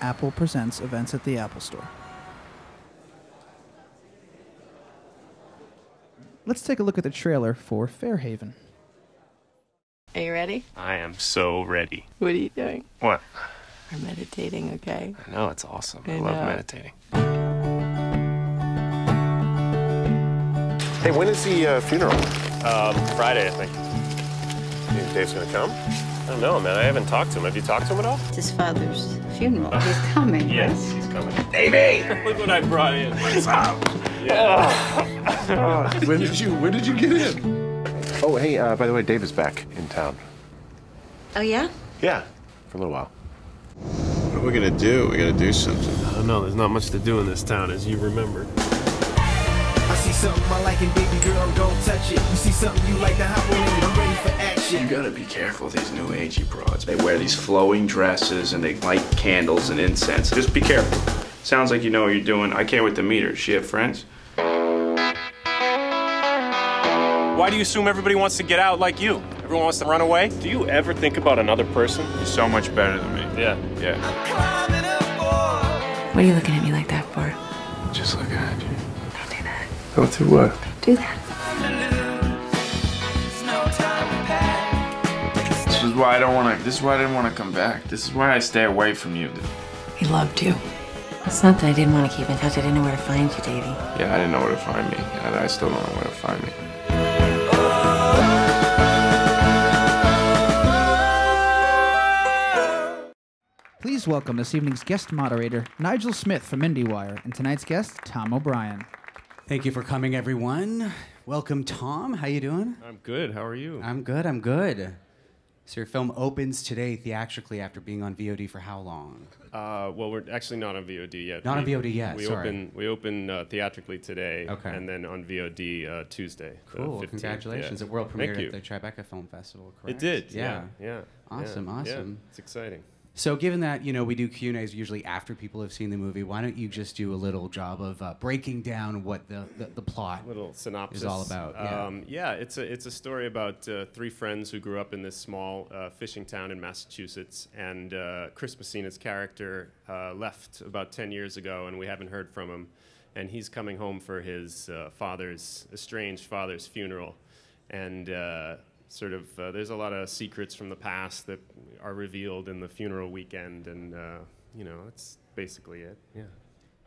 Apple Presents events at the Apple Store. Let's take a look at the trailer for Fairhaven. Are you ready? I am so ready. What are you doing? What? We're meditating, okay? I know it's awesome. I, I love know. meditating. Hey, when is the uh, funeral? Um, Friday, I think. You think Dave's gonna come? I don't know, man. I haven't talked to him. Have you talked to him at all? It's his father's funeral. He's coming. Yes, he's coming. Davey! Look what I brought in. What's up? Yeah. when did you When did you get in? Oh, hey. Uh, by the way, Dave is back in town. Oh, yeah? Yeah, for a little while. What are we gonna do? We gotta do something. I don't know. There's not much to do in this town, as you remember. I see something I like and baby girl, don't touch it. You see something you like, then hop on it. I'm ready for action. You gotta be careful with these new agey broads. They wear these flowing dresses and they light candles and incense. Just be careful. Sounds like you know what you're doing. I can't wait to meet her. Does she have friends? Why do you assume everybody wants to get out like you? Everyone wants to run away? Do you ever think about another person? You're so much better than me. Yeah. Yeah. Climbing up, boy. What are you looking at me like that for? Just looking at you. Don't do that. Go through what? Do that. Why I don't wanna this is why I didn't wanna come back. This is why I stay away from you. He loved you. It's not that I didn't want to keep in touch. I didn't know where to find you, Davy. Yeah, I didn't know where to find me. And I still don't know where to find me. Please welcome this evening's guest moderator, Nigel Smith from IndieWire, and tonight's guest, Tom O'Brien. Thank you for coming, everyone. Welcome, Tom. How you doing? I'm good. How are you? I'm good. I'm good. So your film opens today theatrically after being on VOD for how long? Uh, well, we're actually not on VOD yet. Not on VOD yet, We sorry. open we open uh, theatrically today, Okay. and then on VOD uh, Tuesday. the Cool. 15th, Congratulations! yeah. It world premiered at the Tribeca Film Festival. It Correct? did. Yeah. Yeah. Awesome, yeah, awesome. Yeah, it's exciting. So, given that you know we do Q and A's usually after people have seen the movie, why don't you just do a little job of uh, breaking down what the, the, the plot little synopsis is all about? Yeah. Um, yeah, it's a it's a story about uh, three friends who grew up in this small uh, fishing town in Massachusetts, and uh, Chris Messina's character uh, left about ten years ago, and we haven't heard from him, and he's coming home for his uh, father's estranged father's funeral, and. Sort of, uh, there's a lot of secrets from the past that are revealed in the funeral weekend, and uh, you know, that's basically it. Yeah.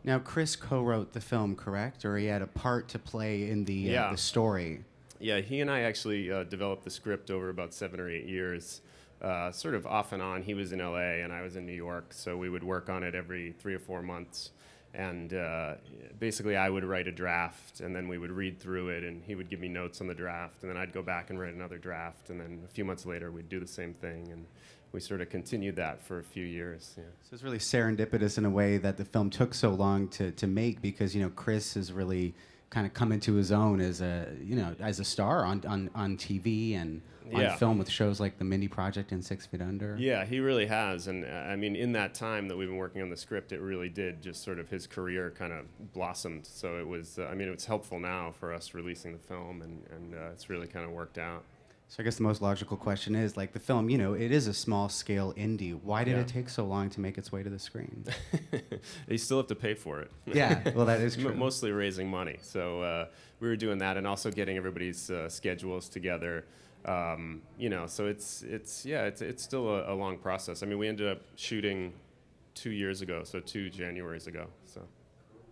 Now, Chris co-wrote the film, correct? Or he had a part to play in the uh, Yeah. the story. Yeah, he and I actually uh, developed the script over about seven or eight years, uh, sort of off and on. He was in LA and I was in New York, so we would work on it every three or four months. And uh, basically, I would write a draft, and then we would read through it, and he would give me notes on the draft, and then I'd go back and write another draft, and then a few months later, we'd do the same thing, and we sort of continued that for a few years. Yeah. So it's really serendipitous in a way that the film took so long to, to make because you know Chris is really kind of come into his own as a you know as a star on on, on TV and on Yeah. film with shows like The Mindy Project and Six Feet Under. Yeah, he really has, and uh, I mean, in that time that we've been working on the script, it really did just sort of his career kind of blossomed. So it was, uh, I mean, it's helpful now for us releasing the film, and and uh, it's really kind of worked out. So I guess the most logical question is like the film, you know, it is a small scale indie. Why did Yeah. it take so long to make its way to the screen? you still have to pay for it. yeah, well that is M- mostly raising money. So uh, we were doing that, and also getting everybody's uh, schedules together. Um, you know, so it's it's yeah, it's it's still a, a long process. I mean, we ended up shooting two years ago, so two Januaries ago. So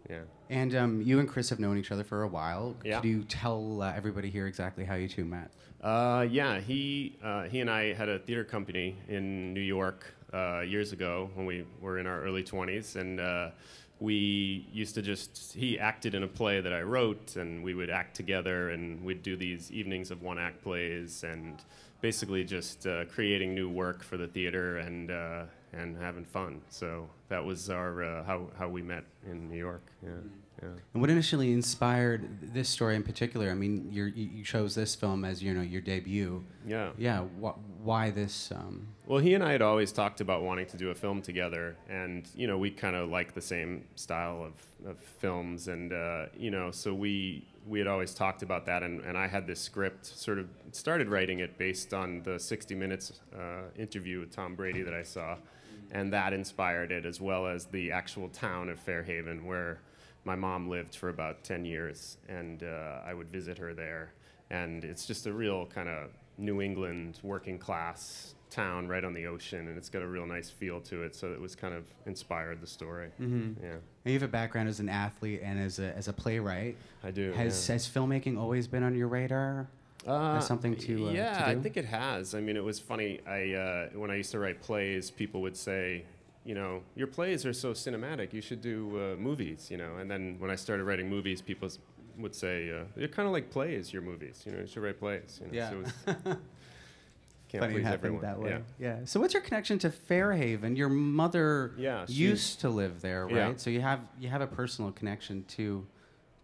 yeah. And um, you and Chris have known each other for a while. Yeah. Could you tell uh, everybody here exactly how you two met? Uh, yeah, he uh, he and I had a theater company in New York uh, years ago when we were in our early 20s, and uh, we used to just he acted in a play that I wrote, and we would act together, and we'd do these evenings of one act plays, and basically just uh, creating new work for the theater and uh, and having fun. So that was our uh, how how we met in New York. Yeah, yeah. And what initially inspired this story in particular? I mean, you're, you you chose this film as you know your debut. Yeah. Yeah. Wh- why this? Um, Well, he and I had always talked about wanting to do a film together, and you know, we kind of like the same style of, of films, and uh, you know, so we we had always talked about that, and, and I had this script, sort of started writing it based on the 60 Minutes uh, interview with Tom Brady that I saw, and that inspired it as well as the actual town of Fairhaven where my mom lived for about 10 years, and uh, I would visit her there. And it's just a real kind of New England working class town right on the ocean, and it's got a real nice feel to it. So it was kind of inspired the story. Mm-hmm. Yeah, And you have a background as an athlete and as a, as a playwright. I do. Has, yeah. has filmmaking always been on your radar? Uh, as something to, uh, yeah, to I think it has. I mean, it was funny. I uh, when I used to write plays, people would say, you know, your plays are so cinematic. You should do uh, movies. You know, and then when I started writing movies, people would say, uh, they're kind of like plays. Your movies. You know, you should write plays. You know? Yeah. So it was, can't Funny please everyone. that way. Yeah. Yeah. So what's your connection to Fairhaven? Your mother Yeah, used to live there, right? Yeah. So you have you have a personal connection to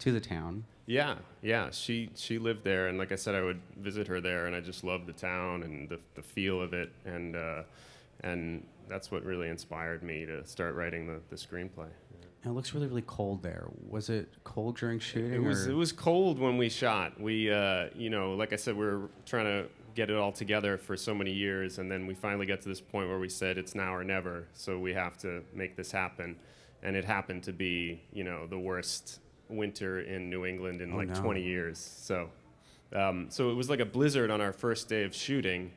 to the town. Yeah, yeah. She she lived there, and like I said, I would visit her there, and I just loved the town and the, the feel of it, and uh, and that's what really inspired me to start writing the, the screenplay. And it looks really really cold there. Was it cold during shooting? It was or- it was cold when we shot. We uh, you know, like I said, we were trying to get it all together for so many years, and then we finally got to this point where we said it's now or never. So we have to make this happen, and it happened to be you know the worst winter in New England in Oh, like no. 20 years. So um, so it was like a blizzard on our first day of shooting.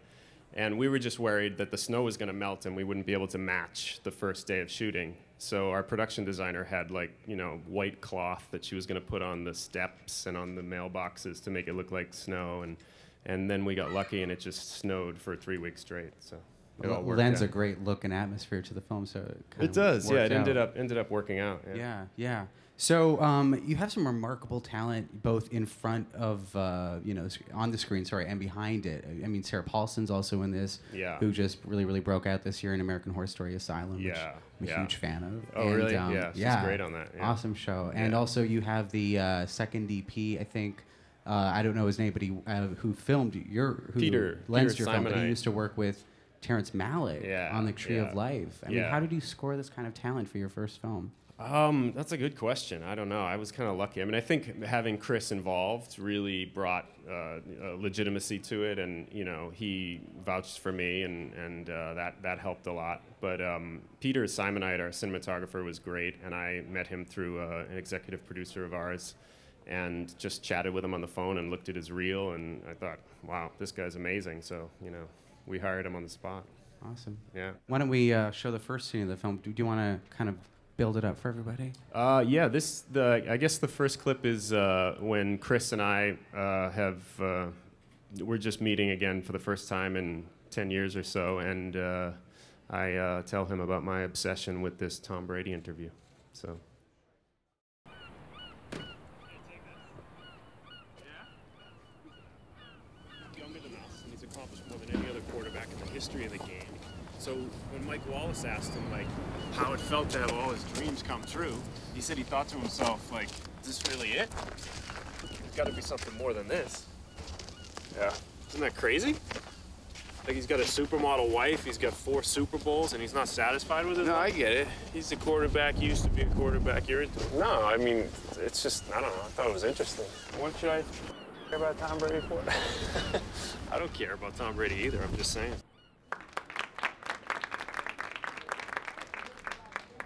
And we were just worried that the snow was going to melt and we wouldn't be able to match the first day of shooting. So our production designer had like, you know, white cloth that she was going to put on the steps and on the mailboxes to make it look like snow. And, and then we got lucky and it just snowed for three weeks straight. So it all lends out. a great look and atmosphere to the film. So it, It does, yeah. It ended up ended up working out. Yeah. Yeah, yeah. So um, you have some remarkable talent both in front of uh, you know on the screen, sorry, and behind it. I mean, Sarah Paulson's also in this. Yeah. Who just really, really broke out this year in American Horror Story Asylum. Yeah, Which I'm a yeah. huge fan of. Oh, really? Yeah, she's great on that, yeah. Awesome show. And Yeah. also you have the uh, second DP, I think. Uh, I don't know his name, but he uh, who filmed your who Peter- lensed Peter your film. But he used to work with Terrence Malick Yeah, on the Tree yeah. of Life. I mean, how did you score this kind of talent for your first film? Um, that's a good question. I don't know. I was kind of lucky. I mean, I think having Chris involved really brought uh, legitimacy to it, and you know, he vouched for me, and and uh, that that helped a lot. But um, Peter Simonite, our cinematographer, was great, and I met him through uh, an executive producer of ours, and just chatted with him on the phone and looked at his reel, and I thought, wow, this guy's amazing. So you know, we hired him on the spot. Awesome. Yeah. Why don't we uh, show the first scene of the film? Do, do you want to kind of build it up for everybody? Uh, yeah, this the I guess the first clip is uh, when Chris and I uh, have uh, we're just meeting again for the first time in ten years or so, and uh, I uh, tell him about my obsession with this Tom Brady interview. So. younger than us, and he's accomplished more than any other quarterback in the history of the game. So when Mike Wallace asked him like how it felt to have all his dreams come true, he said he thought to himself like, "Is this really it? There's got to be something more than this." Yeah, isn't that crazy? Like he's got a supermodel wife, he's got four Super Bowls, and he's not satisfied with it. No, I get it. He's the quarterback. He used to be a quarterback. You're into it. No, I mean it's just I don't know. I thought it was interesting. What should I care about Tom Brady for? I don't care about Tom Brady either. I'm just saying.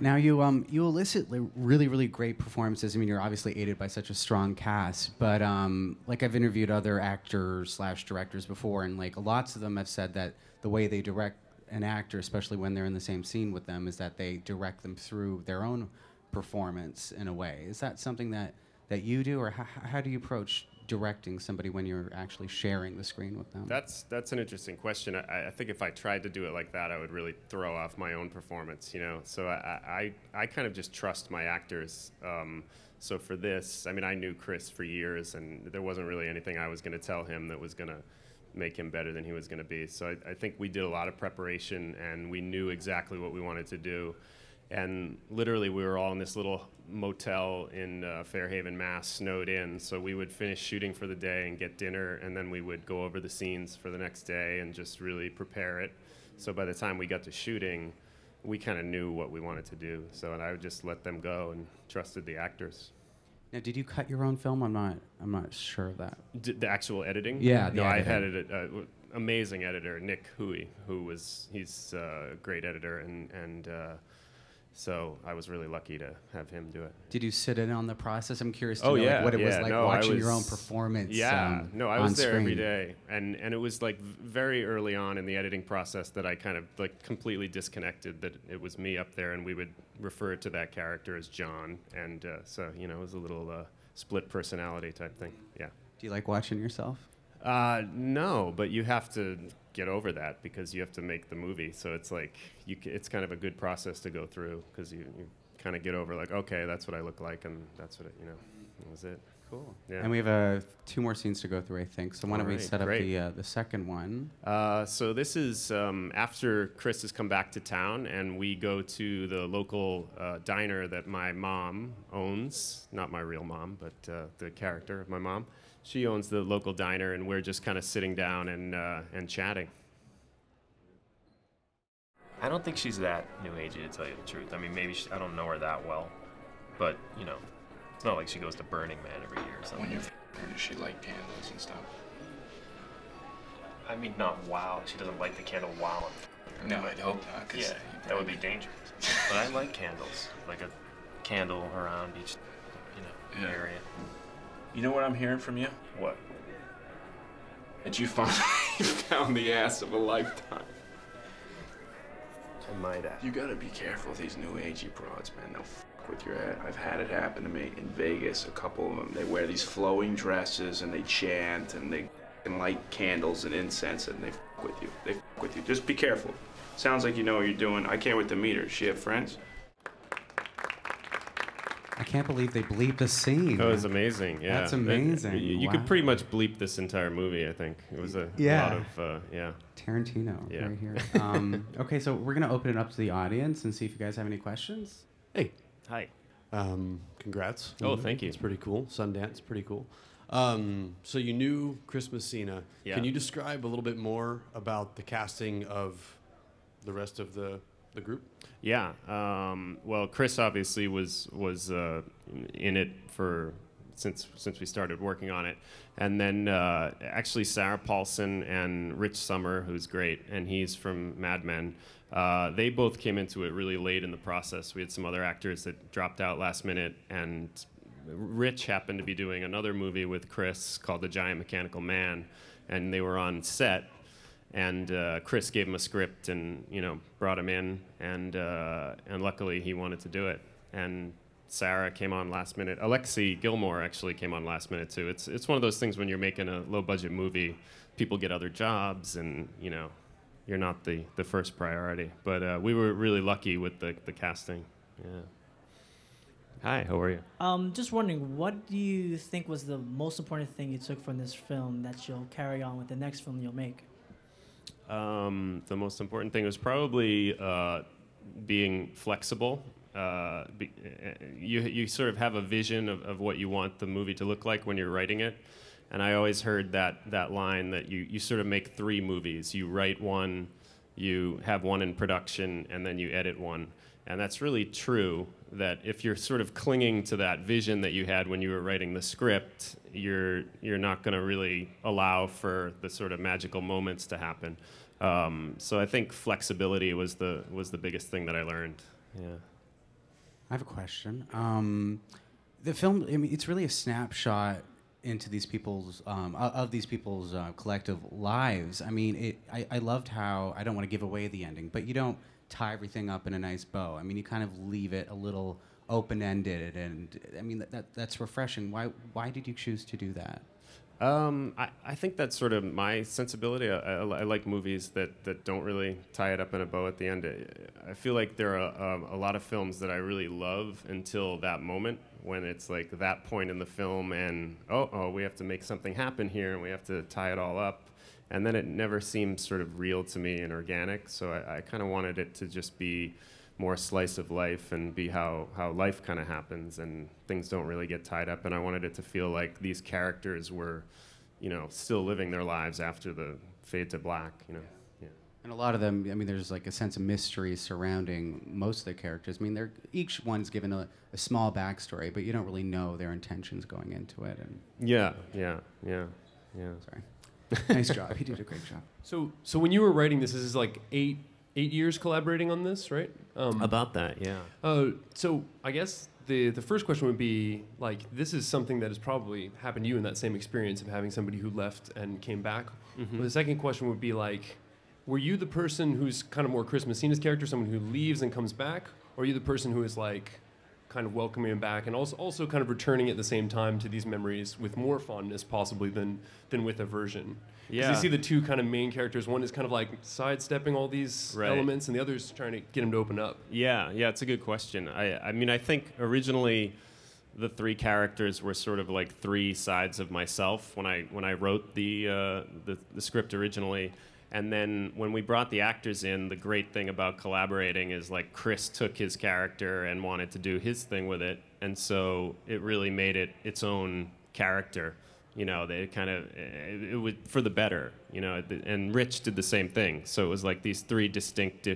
Now you um you elicit li- really really great performances. I mean, you're obviously aided by such a strong cast, but um like I've interviewed other actors slash directors before, and like lots of them have said that the way they direct an actor, especially when they're in the same scene with them, is that they direct them through their own performance in a way. Is that something that that you do, or how, how do you approach directing somebody when you're actually sharing the screen with them? That's that's an interesting question. I, I think if I tried to do it like that, I would really throw off my own performance. You know, so I I, I kind of just trust my actors. Um, so for this, I mean, I knew Chris for years, and there wasn't really anything I was going to tell him that was going to make him better than he was going to be. So I, I think we did a lot of preparation, and we knew exactly what we wanted to do. And literally, we were all in this little motel in uh, Fairhaven, Mass, snowed in. So we would finish shooting for the day and get dinner, and then we would go over the scenes for the next day and just really prepare it. So by the time we got to shooting, we kind of knew what we wanted to do. So and I would just let them go and trusted the actors. now, did you cut your own film? I'm not I'm not sure of that. D- the actual editing? Yeah, no, I had it. Uh, w- amazing editor, Nick Houy, who was he's uh, a great editor, and and uh, so I was really lucky to have him do it. Did you sit in on the process? I'm curious to Oh know like, what it was like no, watching your own performance. Yeah, um, no, I was there every screen. day, and and it was like very early on in the editing process that I kind of like completely disconnected that it was me up there, and we would refer to that character as John, and uh, so you know it was a little uh, split personality type thing. Yeah. Do you like watching yourself? Uh, no, but you have to get over that because you have to make the movie. So it's like you, it's kind of a good process to go through because you, you kind of get over like, okay, that's what I look like, and that's what it, you know, that was it. Cool. Yeah. And we have uh, two more scenes to go through, I think. So why don't we set up great. the uh, the second one? Uh, so this is um, after Chris has come back to town, and we go to the local uh, diner that my mom owns. Not my real mom, but uh, the character of my mom. She owns the local diner, and we're just kind of sitting down and uh, and chatting. I don't think she's that new agey, to tell you the truth. I mean, maybe she, I don't know her that well, but you know, it's not like she goes to Burning Man every year or something. When you're f***ing, does she light candles and stuff? I mean, not wow. She doesn't like the candle while I'm. No, I'd hope not. 'cause Yeah, that would be dangerous. but I like candles, like a candle around each, you know, Yeah. area. You know what I'm hearing from you? What? That you finally found the ass of a lifetime. I might have. You gotta be careful with these new agey broads, man. They'll f with your ass. I've had it happen to me in Vegas. A couple of them, they wear these flowing dresses and they chant and they f***ing light candles and incense and they f with you. They f with you. Just be careful. Sounds like you know what you're doing. I can't wait to meet her. She have friends? I can't believe they bleeped the scene. That was amazing. Yeah, That's It- amazing. you you Wow. could pretty much bleep this entire movie. I think it was a Yeah. lot of uh, yeah. Tarantino Yeah. right here. Um, okay, so we're gonna open it up to the audience and see if you guys have any questions. Hey, Hi. um, congrats. Oh, thank you. It's pretty cool. Sundance, pretty cool. Um, so you knew Chris Messina. Yeah. Can you describe a little bit more about the casting of the rest of the, the group? Yeah. Um, well, Chris obviously was was uh, in it for since since we started working on it, and then uh, actually Sarah Paulson and Rich Sommer, who's great, and he's from Mad Men. Uh, they both came into it really late in the process. We had some other actors that dropped out last minute, and Rich happened to be doing another movie with Chris called The Giant Mechanical Man, and they were on set and uh, Chris gave him a script and you know brought him in and uh, and luckily he wanted to do it and Sarah came on last minute. Alexie Gilmore actually came on last minute too. It's it's one of those things when you're making a low budget movie people get other jobs and you know you're not the the first priority. But uh, we were really lucky with the the casting. Yeah. Hi how are you? Um, just wondering, what do you think was the most important thing you took from this film that you'll carry on with the next film you'll make? Um, the most important thing was probably uh, being flexible. Uh, be, uh, you, you sort of have a vision of, of what you want the movie to look like when you're writing it. And I always heard that, that line that you, you sort of make three movies. You write one, you have one in production, and then you edit one. And that's really true that if you're sort of clinging to that vision that you had when you were writing the script, you're, you're not going to really allow for the sort of magical moments to happen. Um, so I think flexibility was the, was the biggest thing that I learned. Yeah. I have a question. Um, the film, I mean, it's really a snapshot into these people's um, of these people's uh, collective lives. I mean, it. I, I loved how I don't want to give away the ending, but you don't tie everything up in a nice bow. I mean, you kind of leave it a little open ended, and I mean that, that that's refreshing. Why why did you choose to do that? Um, I, I think that's sort of my sensibility. I, I, I like movies that, that don't really tie it up in a bow at the end. I- feel like there are um, a lot of films that I really love until that moment when it's like that point in the film and, oh, oh, we have to make something happen here and we have to tie it all up. And then it never seems sort of real to me and organic. So I, I kind of wanted it to just be more slice of life and be how, how life kind of happens and things don't really get tied up. And I wanted it to feel like these characters were, you know, still living their lives after the fade to black, you know. Yeah. And a lot of them, I mean, there's like a sense of mystery surrounding most of the characters. I mean, they're each one's given a, a small backstory, but you don't really know their intentions going into it. And Yeah, yeah, yeah, yeah. sorry. nice job. He did a great job. So, so when you were writing this, this is like eight eight years collaborating on this, right? Um, About that, yeah. Uh, so I guess the the first question would be like, this is something that has probably happened to you in that same experience of having somebody who left and came back. Mhm. But the second question would be like, were you the person who's kind of more Chris Messina's character, someone who leaves and comes back, or are you the person who is like kind of welcoming him back and also also kind of returning at the same time to these memories with more fondness possibly than than with aversion? Yeah. you see the two kind of main characters. One is kind of like sidestepping all these Right. elements, and the other is trying to get him to open up. Yeah, yeah, it's a good question. I, I mean, I think originally the three characters were sort of like three sides of myself when I when I wrote the uh, the, the script originally. And then when we brought the actors in, the great thing about collaborating is like Chris took his character and wanted to do his thing with it, and so it really made it its own character. You know, they kind of it, it was for the better. You know, and Rich did the same thing. So it was like these three distinct,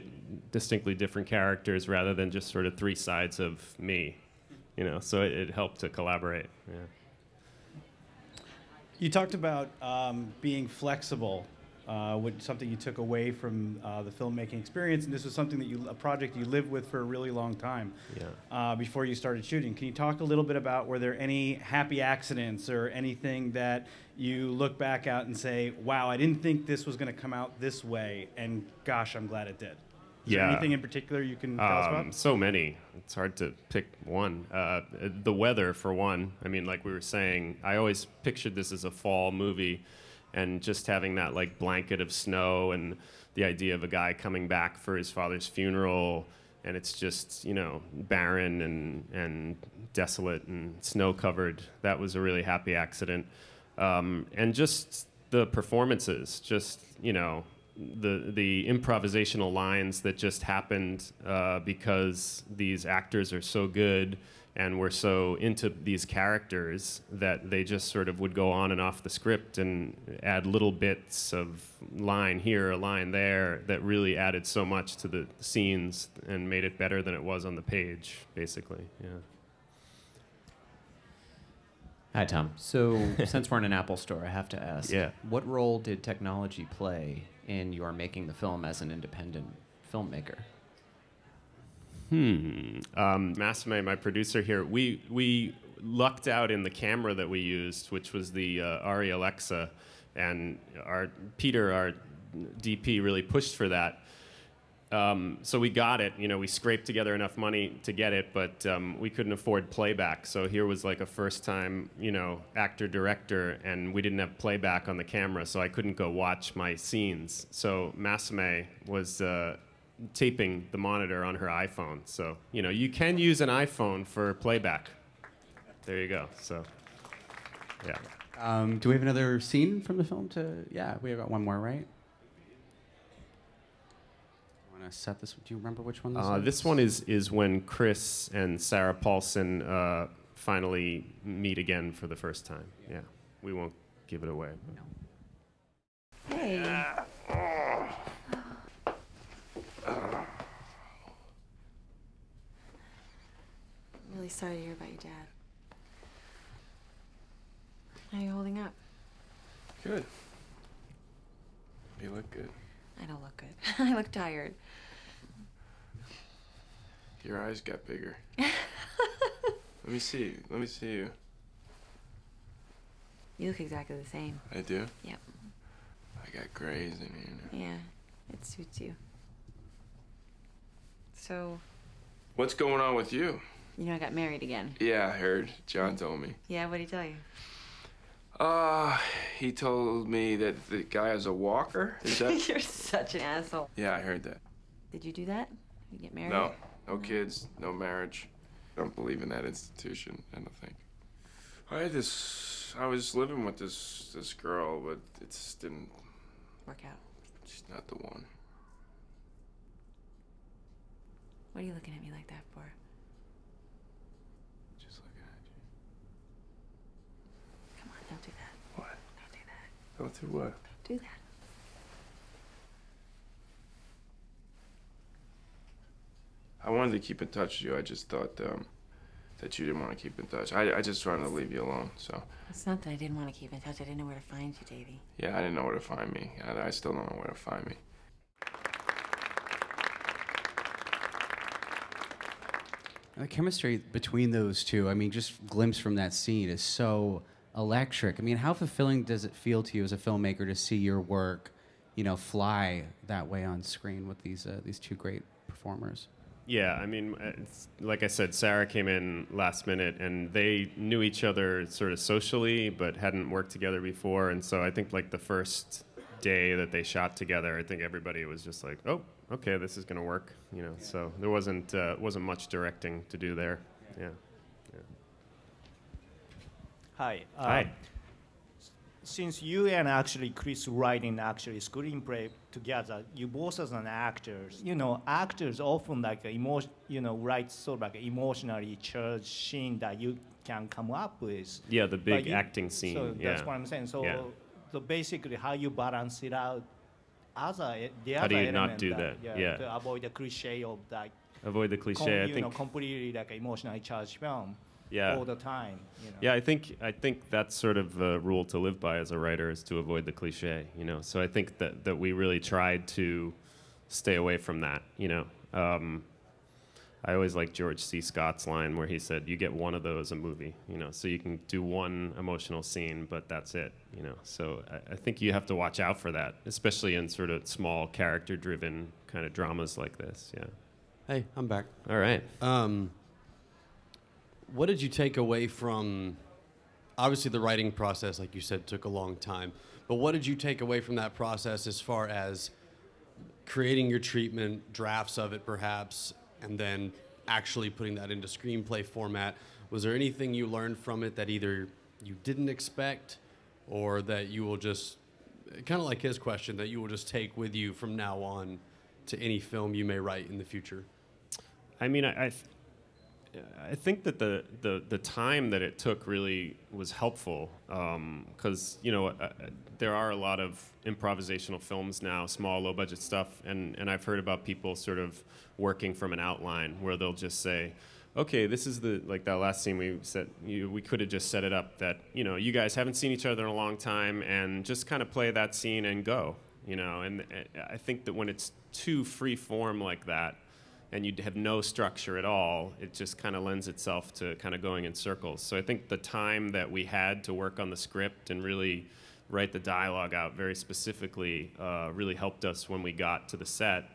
distinctly different characters rather than just sort of three sides of me. You know, so it, it helped to collaborate. Yeah. You talked about um, being flexible, uh, which something you took away from uh, the filmmaking experience, and this was something that you a project you lived with for a really long time. Yeah. Uh, before you started shooting, can you talk a little bit about were there any happy accidents or anything that you look back out and say, "Wow, I didn't think this was going to come out this way," and gosh, I'm glad it did. Is there Yeah. anything in particular you can tell us Um, about? so many. It's hard to pick one. Uh, the weather, for one. I mean, like we were saying, I always pictured this as a fall movie, and just having that like blanket of snow and the idea of a guy coming back for his father's funeral, and it's just you know barren and and desolate and snow covered. That was a really happy accident, um, and just the performances, just you know the the improvisational lines that just happened uh, because these actors are so good and we're so into these characters that they just sort of would go on and off the script and add little bits of line here, a line there that really added so much to the scenes and made it better than it was on the page, basically. Yeah. Hi, Tom. So, since we're in an Apple store, I have to ask Yeah. what role did technology play in your making the film as an independent filmmaker? Hmm. Um, my producer here, we we lucked out in the camera that we used, which was the uh, Arri Alexa, and our Peter, our DP, really pushed for that. Um, so we got it. You know, we scraped together enough money to get it, but um, we couldn't afford playback. So here was like a first-time, you know, actor director, and we didn't have playback on the camera, so I couldn't go watch my scenes. So Massime was. Uh, taping the monitor on her iPhone. So, you know, you can use an iPhone for playback. There you go. So, yeah. Um, do we have another scene from the film to? Yeah, we have got one more, right? Want to set this? Do you remember which one this Uh, is? this one is, is when Chris and Sarah Paulson uh, finally meet again for the first time. Yeah. We won't give it away. but- Hey. I'm really sorry to hear about your dad. How are you holding up? Good. You look good. I don't look good. I look tired. Your eyes got bigger. Let me see. Let me see you. You look exactly the same. I do. Yep. I got grays in here. now. Yeah, it suits you. So, What's going on with you? You know, I got married again. Yeah, I heard. John told me. Yeah, what did he tell you? Uh, he told me that the guy is a walker. Is that? You're such an asshole. yeah, I heard that. Did you do that? You get married? No, no kids, no marriage. I don't believe in that institution. I don't think. I had this. I was living with this this girl, but it just didn't. Work out. She's not the one. What are you looking at me like that for? Just looking at you. Come on, don't do that. What? Don't do that. Don't do what? Do that. I wanted to keep in touch with you. I just thought um, that you didn't want to keep in touch. I, I just wanted to leave you alone. So It's not that I didn't want to keep in touch. I didn't know where to find you, Davy. yeah, I didn't know where to find me. I, I still don't know where to find me. The chemistry between those two, I mean, just glimpse from that scene is so electric. I mean, how fulfilling does it feel to you as a filmmaker to see your work, you know, fly that way on screen with these uh, these two great performers? Yeah, I mean, uh, like I said, Sarah came in last minute, and they knew each other sort of socially, but hadn't worked together before. And so I think like the first day that they shot together, I think everybody was just like, "Oh, okay, this is to work," you know. So there wasn't uh, wasn't much directing to do there. Yeah. yeah. Hi. Uh, Hi. Since you and actually Chris writing actually screenplay together, you both as an actors, you know, actors often like emotion, you know, write sort of like emotionally charged scene that you can come up with. Yeah, the big you- acting scene. So yeah. that's what I'm saying. So, Yeah. so basically, how you balance it out, other the How other do you not do that? Yeah, Yeah. To avoid the cliche of like. Avoid the com- cliche, I you know, think- completely like emotionally charged film. Yeah. All the time. You know. Yeah, I think I think that's sort of a rule to live by as a writer is to avoid the cliche, you know. So I think that that we really tried to stay away from that, you know. Um, I always like George C. Scott's line where he said, "You get one of those a movie," you know. So you can do one emotional scene, but that's it, you know. So I, I think you have to watch out for that, especially in sort of small character-driven kind of dramas like this. Yeah. Hey, I'm back. All right. Um, what did you take away from? Obviously, the writing process, like you said, took a long time. But what did you take away from that process as far as creating your treatment, drafts of it, perhaps, and then actually putting that into screenplay format? Was there anything you learned from it that either you didn't expect, or that you will just, kind of like his question, that you will just take with you from now on to any film you may write in the future? I mean, I, I, I think that the, the, the time that it took really was helpful because, you know, uh, there are a lot of improvisational films now, small, low budget stuff, and, and I've heard about people sort of working from an outline where they'll just say, okay, this is the, like that last scene we said, you, we could have just set it up that, you know, you guys haven't seen each other in a long time and just kind of play that scene and go, you know, and uh, I think that when it's too free form like that, and you have no structure at all, it just kind of lends itself to kind of going in circles. So I think the time that we had to work on the script and really write the dialogue out very specifically uh, really helped us when we got to the set.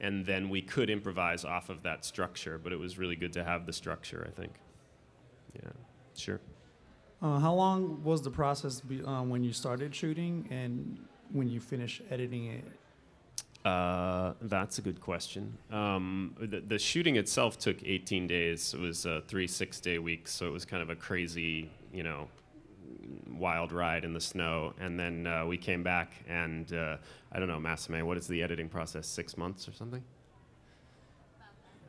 And then we could improvise off of that structure, but it was really good to have the structure, I think. Yeah, sure. Uh, how long was the process be, uh, when you started shooting and when you finished editing it? Uh, that's a good question. Um, the, the shooting itself took 18 days. It was three six day weeks, so it was kind of a crazy, you know, wild ride in the snow. And then uh, we came back, and uh, I don't know, Masame, what is the editing process? Six months or something?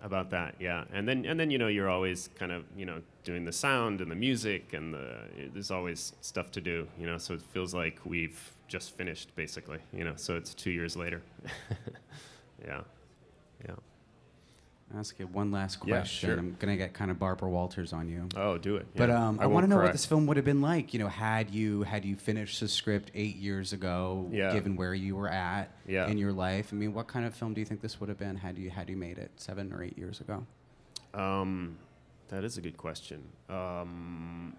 About that, yeah. And then and then you know you're always kind of you know doing the sound and the music and the there's always stuff to do, you know. So it feels like we've just finished basically, you know. So it's two years later. yeah, yeah. Ask you one last question. Yeah, sure. I'm gonna get kind of Barbara Walters on you. Oh, do it. But um, I, I want to know what this film would have been like. You know, had you had you finished the script eight years ago, Yeah. given where you were at Yeah. in your life. I mean, what kind of film do you think this would have been had you had you made it seven or eight years ago? Um, that is a good question. Um,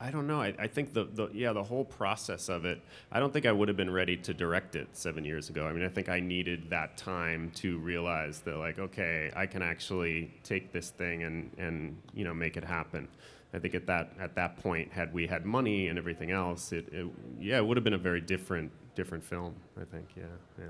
I don't know. I, I think the, the yeah the whole process of it. I don't think I would have been ready to direct it seven years ago. I mean, I think I needed that time to realize that like okay, I can actually take this thing and and you know make it happen. I think at that at that point, had we had money and everything else, it, it yeah it would have been a very different different film. I think yeah yeah.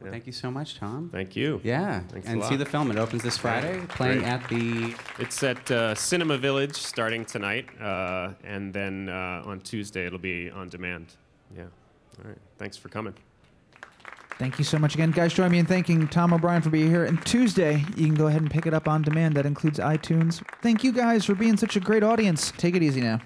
Well, yeah. Thank you so much, Tom. Thank you. Yeah, Thanks a and see the film. It opens this Friday, playing Great. at the. It's at uh, Cinema Village starting tonight, uh, and then uh, on Tuesday it'll be on demand. Yeah. All right. Thanks for coming. Thank you so much again. Guys, join me in thanking Tom O'Brien for being here. And Tuesday, you can go ahead and pick it up on demand. That includes iTunes. Thank you guys for being such a great audience. Take it easy now.